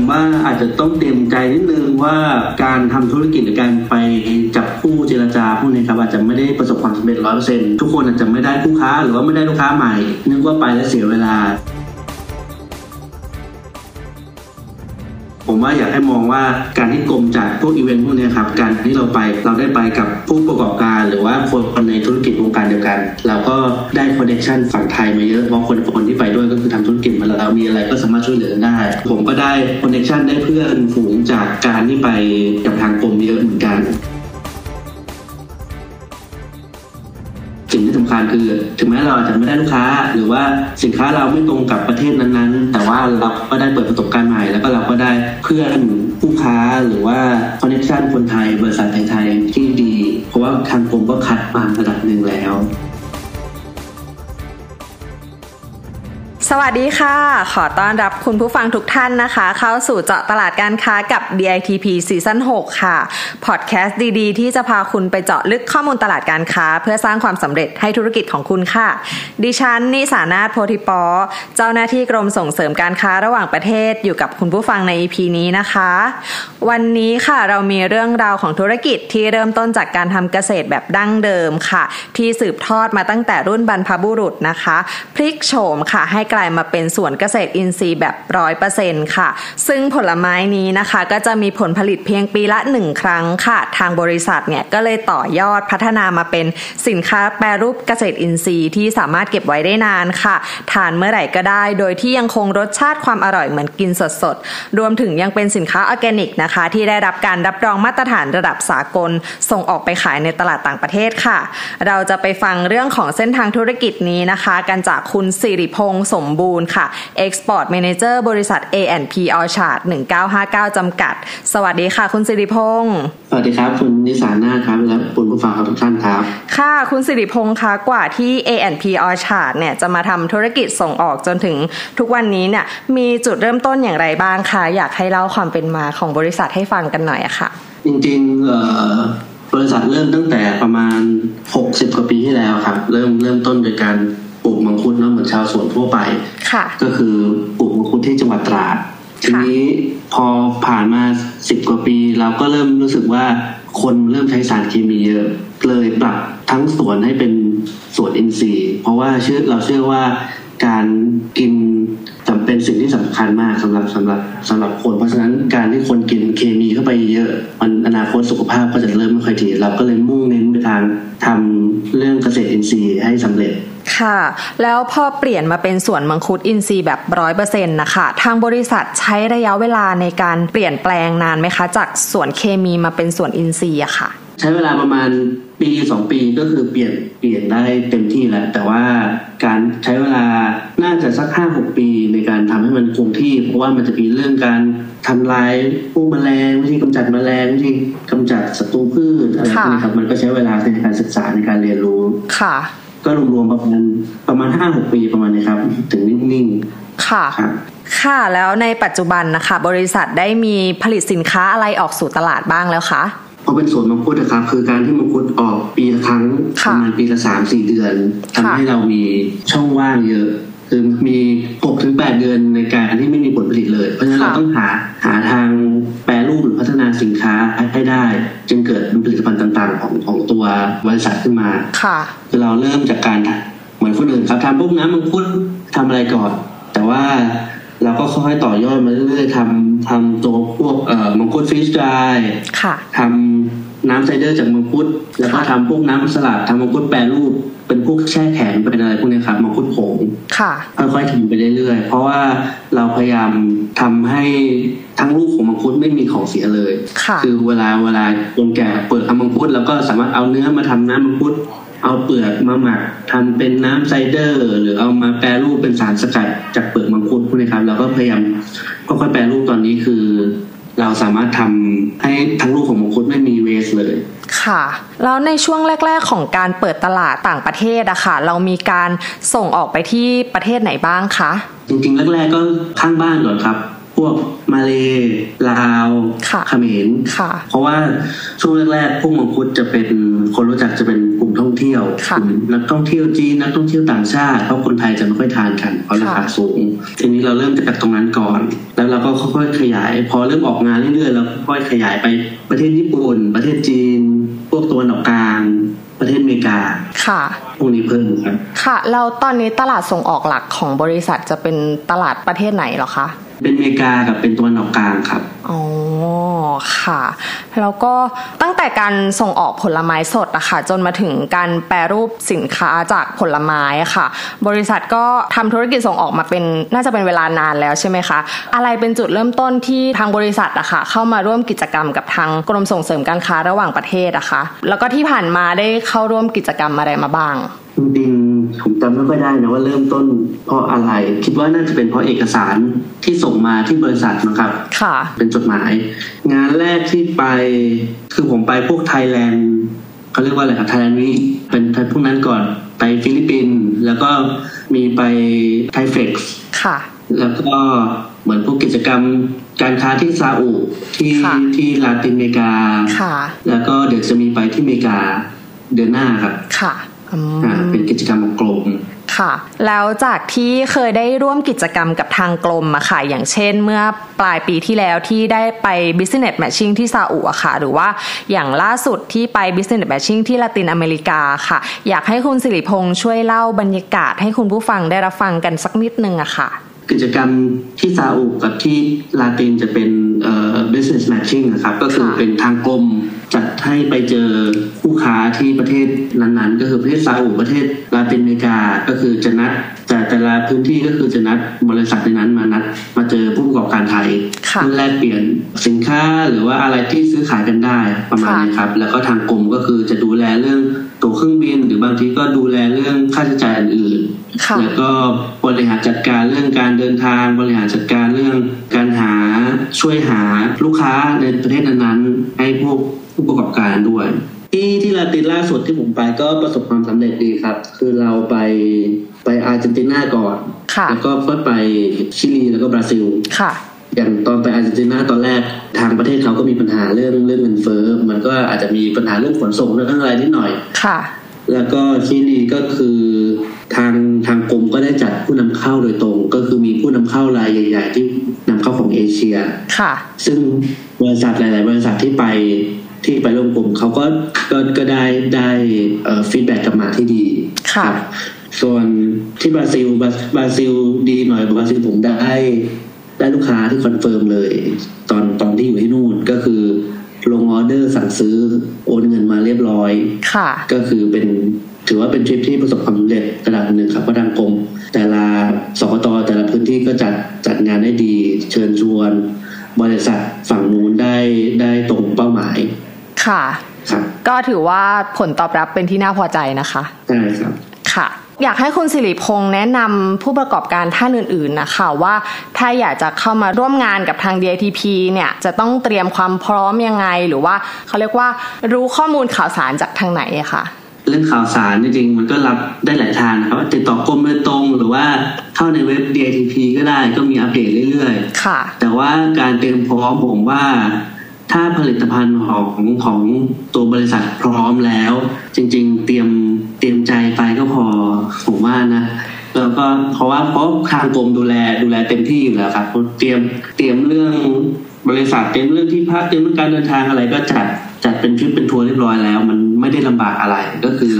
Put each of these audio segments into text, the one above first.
ผมว่าอาจจะต้องเตรียมใจนิดนึงว่าการทำธุรกิจหรือการไปจับคู่เจรจาพวกนี้ครับอาจจะไม่ได้ประสบความสำเร็จร้อยเปอร์เซ็นต์ทุกคนอาจจะไม่ได้ลูกค้าหรือว่าไม่ได้ลูกค้าใหม่นึกว่าไปแล้วเสียเวลา ผมว่าอยากให้มองว่าการที่กรมจัดพวกอีเวนต์พวกนี้ครับการที่เราไปเราได้ไปกับผู้ประกอบการหรือว่าคนในธุรกิจวงการเดียวกัน เราก็ได้ connection ฝั่งไทยมาเยอะเพราะคนคนที่ไปด้วยก็คือทำธุรกิจมาแล้วมีอะไรก็สามารถช่วยเหลือได้ ผมก็ได้ connection ได้เพื่อนฝูงจากการที่ไปกับทางกรมเยอะเหมือนกัน สำคัญคือ ถึงแม้เราอาจจะไม่ได้ลูกค้า หรือว่าสินค้าเราไม่ตรงกับประเทศนั้นๆ แต่ว่าเราก็ได้เปิดประสบการณ์ใหม่ แล้วก็เราก็ได้เพื่อนผู้ค้าหรือว่า connection คนไทยบริษัทไทยๆที่ดี เพราะว่าทางกรมก็คัดมาระดับหนึ่งแล้ว สวัสดีค่ะ ขอต้อนรับคุณผู้ฟังทุกท่านนะคะ เข้าสู่เจาะตลาดการค้ากับ DITP ซีซั่น6ค่ะ พอดแคสต์ดีๆ ที่จะพาคุณไปเจาะลึกข้อมูลตลาดการค้า เพื่อสร้างความสำเร็จให้ธุรกิจของคุณค่ะ ดิฉัน นิสานาถโพธิปอ เจ้าหน้าที่กรมส่งเสริมการค้าระหว่างประเทศอยู่กับคุณผู้ฟังใน EP นี้นะคะ วันนี้ค่ะเรามีเรื่องราวของธุรกิจที่เริ่มต้นจากการทำเกษตรแบบดั้งเดิมค่ะ ที่สืบทอดมาตั้งแต่รุ่นบรรพบุรุษนะคะ พลิกโฉมค่ะให้กลายมาเป็นสวนเกษตรอินทรีย์แบบร้อยเปอร์เซ็นค่ะ ซึ่งผลไม้นี้นะคะก็จะมีผลผลิตเพียงปีละหนึ่งครั้งค่ะ ทางบริษัทเนี่ยก็เลยต่อยอดพัฒนามาเป็นสินค้าแปรรูปเกษตรอินทรีย์ที่สามารถเก็บไว้ได้นานค่ะ ทานเมื่อไหร่ก็ได้ โดยที่ยังคงรสชาติความอร่อยเหมือนกินสดๆ รวมถึงยังเป็นสินค้าออร์แกนิกนะคะ ที่ได้รับการรับรองมาตรฐานระดับสากล ส่งออกไปขายในตลาดต่างประเทศค่ะ เราจะไปฟังเรื่องของเส้นทางธุรกิจนี้นะคะ กันจากคุณสิริพงษ์สมบูรณ์ค่ะ Export Manager บริษัท A&P Orchard 1959 จำกัด สวัสดีค่ะ คุณสิริพงษ์สวัสดีครับ คุณนิสานาครับและคุณผู้ฟังทุกท่านครับ ค่ะคุณสิริพงษ์คะกว่าที่ A&P Orchard เนี่ยจะมาทำธุรกิจส่งออกจนถึงทุกวันนี้เนี่ยมีจุดเริ่มต้นอย่างไรบ้างคะอยากให้เล่าความเป็นมาของบริษัทให้ฟังกันหน่อยอะค่ะ จริงๆบริษัทเริ่มตั้งแต่ประมาณ 60 กว่าปีที่แล้วครับ เริ่มเริ่มต้นโดยการปลู กมังคุดเนาะเหมือนชาวสวนทั่วไปก็คือปลูกมังคุดที่จังหวัดตราดทีนี้พอผ่านมาสิบกว่าปี เราก็เริ่มรู้สึกว่าคนเริ่มใช้สารเคมีเยอะเลยปรับทั้งสวนให้เป็นสวนอินทรีย์ เพราะว่าเชื่อเราเชื่อว่าการกินจำเป็นสิ่งที่สำคัญมากสำหรับสำหรับสำหรับคน เพราะฉะนั้นการที่คนกินเคมีเข้าไปเยอะ มันอนาคตสุขภาพก็จะเริ่มไม่ค่อยดีเราก็เลยมุ่งเน้นไปทางทำเรื่องเกษตรอินทรีย์ให้สำเร็จ ค่ะ แล้วพอเปลี่ยนมาเป็นสวนมังคุดอินทรีย์แบบร้อยเปอร์เซ็นต์นะคะ ทางบริษัทใช้ระยะเวลาในการเปลี่ยนแปลงนานไหมคะ จากสวนเคมีมาเป็นสวนอินทรีย์อะค่ะ ใช้เวลาประมาณปีสองปีก็คือเปลี่ยนเปลี่ยนได้เต็มที่แล้ว แต่ว่าการใช้เวลาน่าจะสักห้าหกปีในการทำให้มันคงที่ เพราะว่ามันจะมีเรื่องการทำลายพวกแมลงวิธีกำจัดแมลงวิธีกำจัดศัตรูพืชอะไรพวกนี้ครับมันก็ใช้เวลาในการศึกษาในการเรียนรู้ค่ะ ก็รวมๆประมาณประมาณห้าหกปีประมาณนี้ครับ ถึงนิ่งๆ ค่ะ ค่ะ แล้วในปัจจุบันนะคะ บริษัทได้มีผลิตสินค้าอะไรออกสู่ตลาดบ้างแล้วคะพอเป็นสวนมังคุดนะครับ คือการที่มังคุดออกปีละครั้งประมาณปีละสามสี่เดือนทำให้เรามีช่องว่างเยอะ คือมีหกถึงแปดเดือนในการที่ไม่มีผลผลิตเลย เพราะฉะนั้นเราต้องหาหาทางแปรรูปหรือพัฒนาสินค้าให้ได้ จึงเกิดผลิตภัณฑ์ต่าง ๆ ของของตัวบริษัทขึ้นมาค่ะคือเราเริ่มจากการเหมือนคนอื่นครับทำพวกน้ำมังคุดทำอะไรก่อน แต่ว่าเราก็ค่อยๆต่อยอดมาเรื่อยๆทำทำตัวพวกเอ่อมังคุดฟิชดรายทำน้ำไซเดอร์จากมังคุด แล้วก็ทำพวกน้ำสลัดทำมังคุดแปรรูป เป็นพวกแช่แข็งเป็นอะไรพวกนี้ครับมังคุดผง ค่อยๆทำไปเรื่อยๆ เพราะว่าเราพยายามทำให้ทั้งลูกของมังคุดไม่มีของเสียเลยคือเวลาเวลาคนแก่เปิดทำมังคุดแล้วก็สามารถเอาเนื้อมาทำน้ำมังคุดเอาเปลือกมาหมักทำเป็นน้ำไซเดอร์ หรือเอามาแปรรูปเป็นสารสกัดจากเปลือกมังคุดพวกนี้ครับเราก็พยายามค่อยๆแปรรูปตอนนี้คือ เราสามารถทำให้ทั้งลูกของมังคุดไม่มีเวสเลยค่ะแล้วในช่วงแรก ๆ ของการเปิดตลาดต่างประเทศอะค่ะ เรามีการส่งออกไปที่ประเทศไหนบ้างคะจริงๆแรก ๆ ก็ข้างบ้านก่อนครับ วกมาเลลาวเขมรเพราะว่าช่วงแรกๆพวกมังคุดจะเป็นคนรู้จักจะเป็นกลุ่มท่องเที่ยวกลุ่มนักท่องเที่ยวจีนนักท่องเที่ยวต่างชาติเพราะคนไทยจะไม่ค่อยทานกันเพราะราคาสูงทีนี้เราเริ่มจากตรงนั้นก่อน แล้วเราก็ค่อยๆขยาย พอเริ่มออกงานเรื่อยๆเราค่อยๆขยายไปประเทศญี่ปุ่น ประเทศจีน พวกตัวนออกกลางประเทศอเมริกา ค่ะพวกนี้เพิ่มครับ ค่ะ แล้วตอนนี้ตลาดส่งออกหลักของบริษัทจะเป็นตลาดประเทศไหนหรอคะ เป็นเมกากับเป็นตัวนออกกลางครับอ๋อค่ะ แล้วก็ตั้งแต่การส่งออกผลไม้สดอะค่ะ จนมาถึงการแปรรูปสินค้าจากผลไม้ค่ะ บริษัทก็ทำธุรกิจส่งออกมาเป็นน่าจะเป็นเวลานานแล้วใช่ไหมคะ อะไรเป็นจุดเริ่มต้นที่ทางบริษัทอะค่ะ เข้ามาร่วมกิจกรรมกับทางกรมส่งเสริมการค้าระหว่างประเทศอะคะแล้วก็ที่ผ่านมาได้เข้าร่วมกิจกรรมอะไรมาบ้างจริงๆ ผมจำไม่ค่อยได้นะว่าเริ่มต้นเพราะอะไร คิดว่าน่าจะเป็นเพราะเอกสารที่ส่งมาที่บริษัทนะครับค่ะ เป็นจดหมาย งานแรกที่ไปคือผมไปพวกไทยแลนด์เขาเรียกว่าอะไรครับ Thailand Week เป็นพวกนั้นก่อนไปฟิลิปปินส์แล้วก็มีไป THAIFEX ค่ะ แล้วก็เหมือนพวกกิจกรรมการค้าที่ซาอุที่ที่ลาตินอเมริกาค่ะแล้วก็เดี๋ยวจะมีไปที่อเมริกาเดือนหน้าครับค่ะ เป็นกิจกรรมของกรมค่ะ แล้วจากที่เคยได้ร่วมกิจกรรมกับทางกรมอะค่ะ อย่างเช่นเมื่อปลายปีที่แล้วที่ได้ไป business matching ที่ซาอุอะค่ะ หรือว่าอย่างล่าสุดที่ไป business matching ที่ละตินอเมริกาค่ะ อยากให้คุณสิริพงษ์ช่วยเล่าบรรยากาศให้คุณผู้ฟังได้รับฟังกันสักนิดนึงอะค่ะ กิจกรรมที่ซาอุกับที่ลาตินจะเป็น business matching นะครับ ก็คือเป็นทางกรมจัดให้ไปเจอผู้ค้าที่ประเทศนั้นๆ ก็คือประเทศซาอุประเทศลาตินอเมริกาก็คือจะนัดแต่แต่ละพื้นที่ก็คือจะนัดบริษัทในนั้นมานัด มาเจอผู้ประกอบการไทยเพื่อแลกเปลี่ยนสินค้าหรือว่าอะไรที่ซื้อขายกันได้ประมาณนี้ครับ แล้วก็ทางกรมก็คือจะดูแลเรื่องตั๋วเครื่องบิน หรือบางทีก็ดูแลเรื่องค่าใช้จ่ายอื่น แล้วก็บริหารจัดการเรื่องการเดินทาง บริหารจัดการเรื่องการหาช่วยหาลูกค้าในประเทศนั้นๆให้พวกผู้ประกอบการด้วย ที่ที่ลาตินล่าสุดที่ผมไปก็ประสบความสำเร็จดีครับ คือเราไปไปอาร์เจนตินาก่อนแล้วก็ค่อยไปชิลีแล้วก็บราซิลค่ะอย่างตอนไปอาร์เจนตินาตอนแรกทางประเทศเขาก็มีปัญหาเรื่องเรื่องเงินเฟ้อมันก็อาจจะมีปัญหาเรื่องขนส่งเรื่องอะไรนิดหน่อยค่ะ แล้วก็ชิลีก็คือ ทางทางกรมก็ได้จัดผู้นำเข้าโดยตรง ก็คือมีผู้นำเข้ารายใหญ่ๆที่นำเข้าของเอเชียค่ะ ซึ่งบริษัทหลาย ๆ บริษัทที่ไปที่ไปร่วมกลุ่มเขาก็ก็ก็ได้ได้ feedback กลับมาที่ดีค่ะส่วนที่บราซิลบราซิลดีหน่อยบราซิลผมได้ได้ลูกค้าที่ confirm เลย ตอนตอนที่อยู่ที่นู่นก็คือลงออเดอร์สั่งซื้อโอนเงินมาเรียบร้อย ค่ะ ก็คือเป็น ถือว่าเป็นทริปที่ประสบความสำเร็จระดับหนึ่งครับเพราะทางกรมแต่ละสคต.แต่ละพื้นที่ก็จัดจัดงานได้ดี เชิญชวน บริษัทฝั่งนู้นได้ได้ตรงเป้าหมาย ค่ะครับก็ถือว่าผลตอบรับเป็นที่น่าพอใจนะคะใช่ครับค่ะอยากให้คุณสิริพงษ์แนะนำผู้ประกอบการท่านอื่นๆนะคะว่าถ้าอยากจะเข้ามาร่วมงานกับทาง DITP เนี่ยจะต้องเตรียมความพร้อมยังไง หรือว่าเขาเรียกว่ารู้ข้อมูลข่าวสารจากทางไหนอะคะ เรื่องข่าวสารจริงๆ มันก็รับได้หลายทางนะครับติดต่อกรมโดยตรงหรือว่าเข้าในเว็บ DITP ก็ได้ก็มีอัปเดตเรื่อยๆ ค่ะ แต่ว่าการเตรียมพร้อมผมว่า ถ้าผลิตภัณฑ์ของของตัวบริษัทพร้อมแล้ว จริง ๆ เตรียมเตรียมใจไปก็พอผมว่านะแล้วก็เพราะว่าเพราะทางกรมดูแลดูแลเต็มที่อยู่แล้วครับเตรียมเตรียมเรื่องบริษัทเตรียมเรื่องที่พักเตรียมเรื่องการเดินทางอะไรก็จัด จัดเป็นทริปเป็นทัวร์เรียบร้อยแล้ว มันไม่ได้ลำบากอะไรก็คือ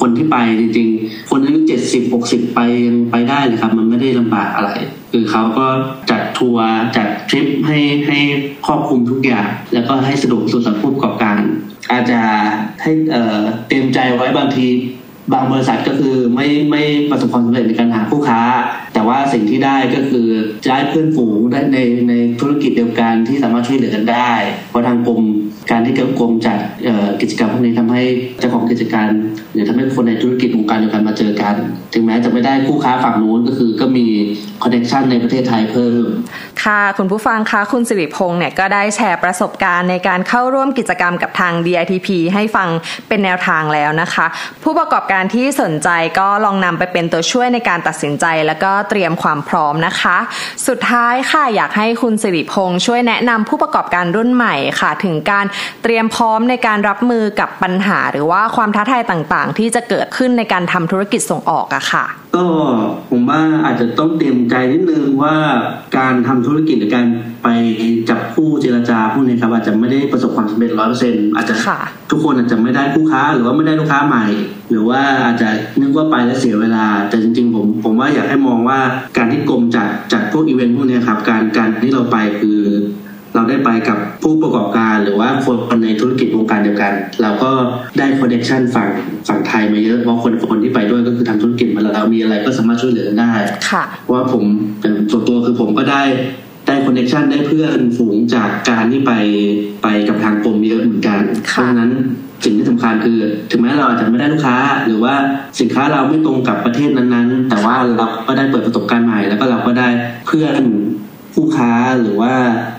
คนที่ไปจริงๆ คนอายุเจ็ดสิบหกสิบไปยังไปได้เลยครับ มันไม่ได้ลำบากอะไร คือเขาก็จัดทัวร์จัดทริปให้ให้ครอบคลุมทุกอย่าง แล้วก็ให้สะดวกสุดสำหรับผู้ประกอบการ อาจจะให้เเตรียมใจไว้บางทีบางบริษัทก็คือไม่ไม่ประสบความสำเร็จในการหาผู้ค้า แต่ว่าสิ่งที่ได้ก็คือจะได้เพื่อนฝูงได้ในในธุรกิจเดียวกันที่สามารถช่วยเหลือกันได้ เพราะทางกรมการที่กรมจัดกิจกรรมพวกนี้ทำให้เจ้าของกิจการ หรือทำให้คนในธุรกิจวงการเดียวกันมาเจอกัน ถึงแม้จะไม่ได้คู่ค้าฝั่งนู้นก็คือก็มีคอนเนคชันในประเทศไทยเพิ่มค่ะคุณผู้ฟังคะคุณสิริพงษ์เนี่ยก็ได้แชร์ประสบการณ์ในการเข้าร่วมกิจกรรมกับทาง DITP ให้ฟังเป็นแนวทางแล้วนะคะ ผู้ประกอบการที่สนใจก็ลองนำไปเป็นตัวช่วยในการตัดสินใจ แล้วก็เตรียมความพร้อมนะคะ สุดท้ายค่ะอยากให้คุณสิริพงษ์ช่วยแนะนำผู้ประกอบการรุ่นใหม่ค่ะ ถึงการเตรียมพร้อมในการรับมือกับปัญหา หรือว่าความท้าทายต่างๆ ที่จะเกิดขึ้นในการทำธุรกิจส่งออกอะค่ะ ก็ผมว่าอาจจะต้องเตรียมใจนิดนึงว่าการทำธุรกิจหรือการไปจับคู่เจรจาพวกนี้ครับอาจจะไม่ได้ประสบความสำเร็จร้อยเปอร์เซ็นต์อาจจะทุกคนอาจจะไม่ได้คู่ค้า หรือว่าไม่ได้ลูกค้าใหม่ หรือว่าอาจจะนึกว่าไปแล้วเสียเวลา แต่จริง ๆ ผมผมว่าอยากให้มองว่าการที่กรมจัดจัดพวกอีเวนต์พวกนี้ครับการการที่เราไปคือ เราได้ไปกับผู้ประกอบการหรือว่าคนในธุรกิจวงการเดียวกัน เราก็ได้ connection ฝั่งฝั่งไทยมาเยอะเพราะคนคนที่ไปด้วยก็คือทำธุรกิจมาแล้วมีอะไรก็สามารถช่วยเหลือได้ค่ะว่าผมเป็นส่วนตัวคือผมก็ได้ได้ connection ได้เพื่อนฝูงจากการที่ไปไปกับทางกรมเยอะเหมือนกัน เพราะฉะนั้นสิ่งที่สำคัญคือ ถึงแม้เราอาจจะไม่ได้ลูกค้า หรือว่าสินค้าเราไม่ตรงกับประเทศนั้นๆ แต่ว่าเราก็ได้เปิดประสบการณ์ใหม่ แล้วก็เราก็ได้เพื่อนผู้ค้าหรือว่า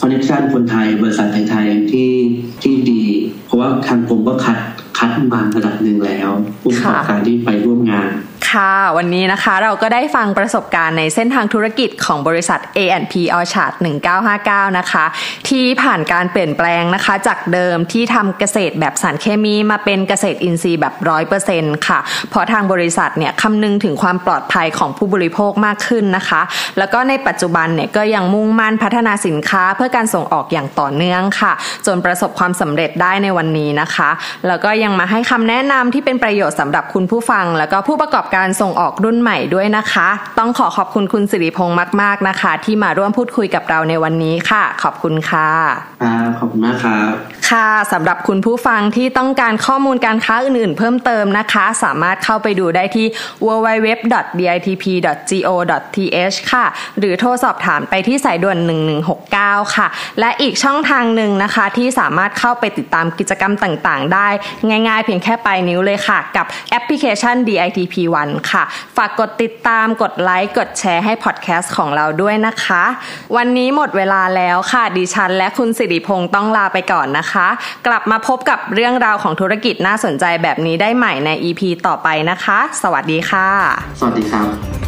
คอนเนคชันคนไทยบริษัทไทยๆที่ที่ดี เพราะว่าทางกมก็คัดคัดมาระดับหนึ่งแล้วผู้ประกอบการที่ไปร่วมงาน ค่ะ วันนี้นะคะเราก็ได้ฟังประสบการณ์ในเส้นทางธุรกิจของบริษัท A&P Orchard 1959 นะคะ ที่ผ่านการเปลี่ยนแปลงนะคะ จากเดิมที่ทำเกษตรแบบสารเคมีมาเป็นเกษตรอินทรีย์แบบร้อยเปอร์เซ็นต์ค่ะ เพราะทางบริษัทเนี่ยคำนึงถึงความปลอดภัยของผู้บริโภคมากขึ้นนะคะ แล้วก็ในปัจจุบันเนี่ยก็ยังมุ่งมั่นพัฒนาสินค้าเพื่อการส่งออกอย่างต่อเนื่องค่ะ จนประสบความสำเร็จได้ในวันนี้นะคะ แล้วก็ยังมาให้คำแนะนำที่เป็นประโยชน์สำหรับคุณผู้ฟัง แล้วก็ผู้ประกอบการส่งออกรุ่นใหม่ด้วยนะคะ ต้องขอขอบคุณคุณสิริพงศ์มาก ๆนะคะ ที่มาร่วมพูดคุยกับเราในวันนี้ค่ะ ขอบคุณค่ะขอบคุณมากครับค่ะสำหรับคุณผู้ฟังที่ต้องการข้อมูลการค้าอื่นๆ เพิ่มเติมนะคะ สามารถเข้าไปดูได้ที่ www.ditp.go.th ค่ะ หรือโทรสอบถามไปที่สายด่วน 1169 ค่ะ และอีกช่องทางหนึ่งนะคะที่สามารถเข้าไปติดตามกิจกรรมต่างๆ ได้ ง่ายๆ เพียงแค่ปลายนิ้วเลยค่ะ กับแอปพลิเคชัน DITP One ค่ะ ฝากกดติดตามกดไลค์กดแชร์ให้พอดแคสต์ของเราด้วยนะคะ วันนี้หมดเวลาแล้วค่ะ ดิฉันและคุณสิริพงศ์ต้องลาไปก่อนนะคะ กลับมาพบกับเรื่องราวของธุรกิจน่าสนใจแบบนี้ได้ใหม่ใน EP ต่อไปนะคะ สวัสดีค่ะ สวัสดีครับ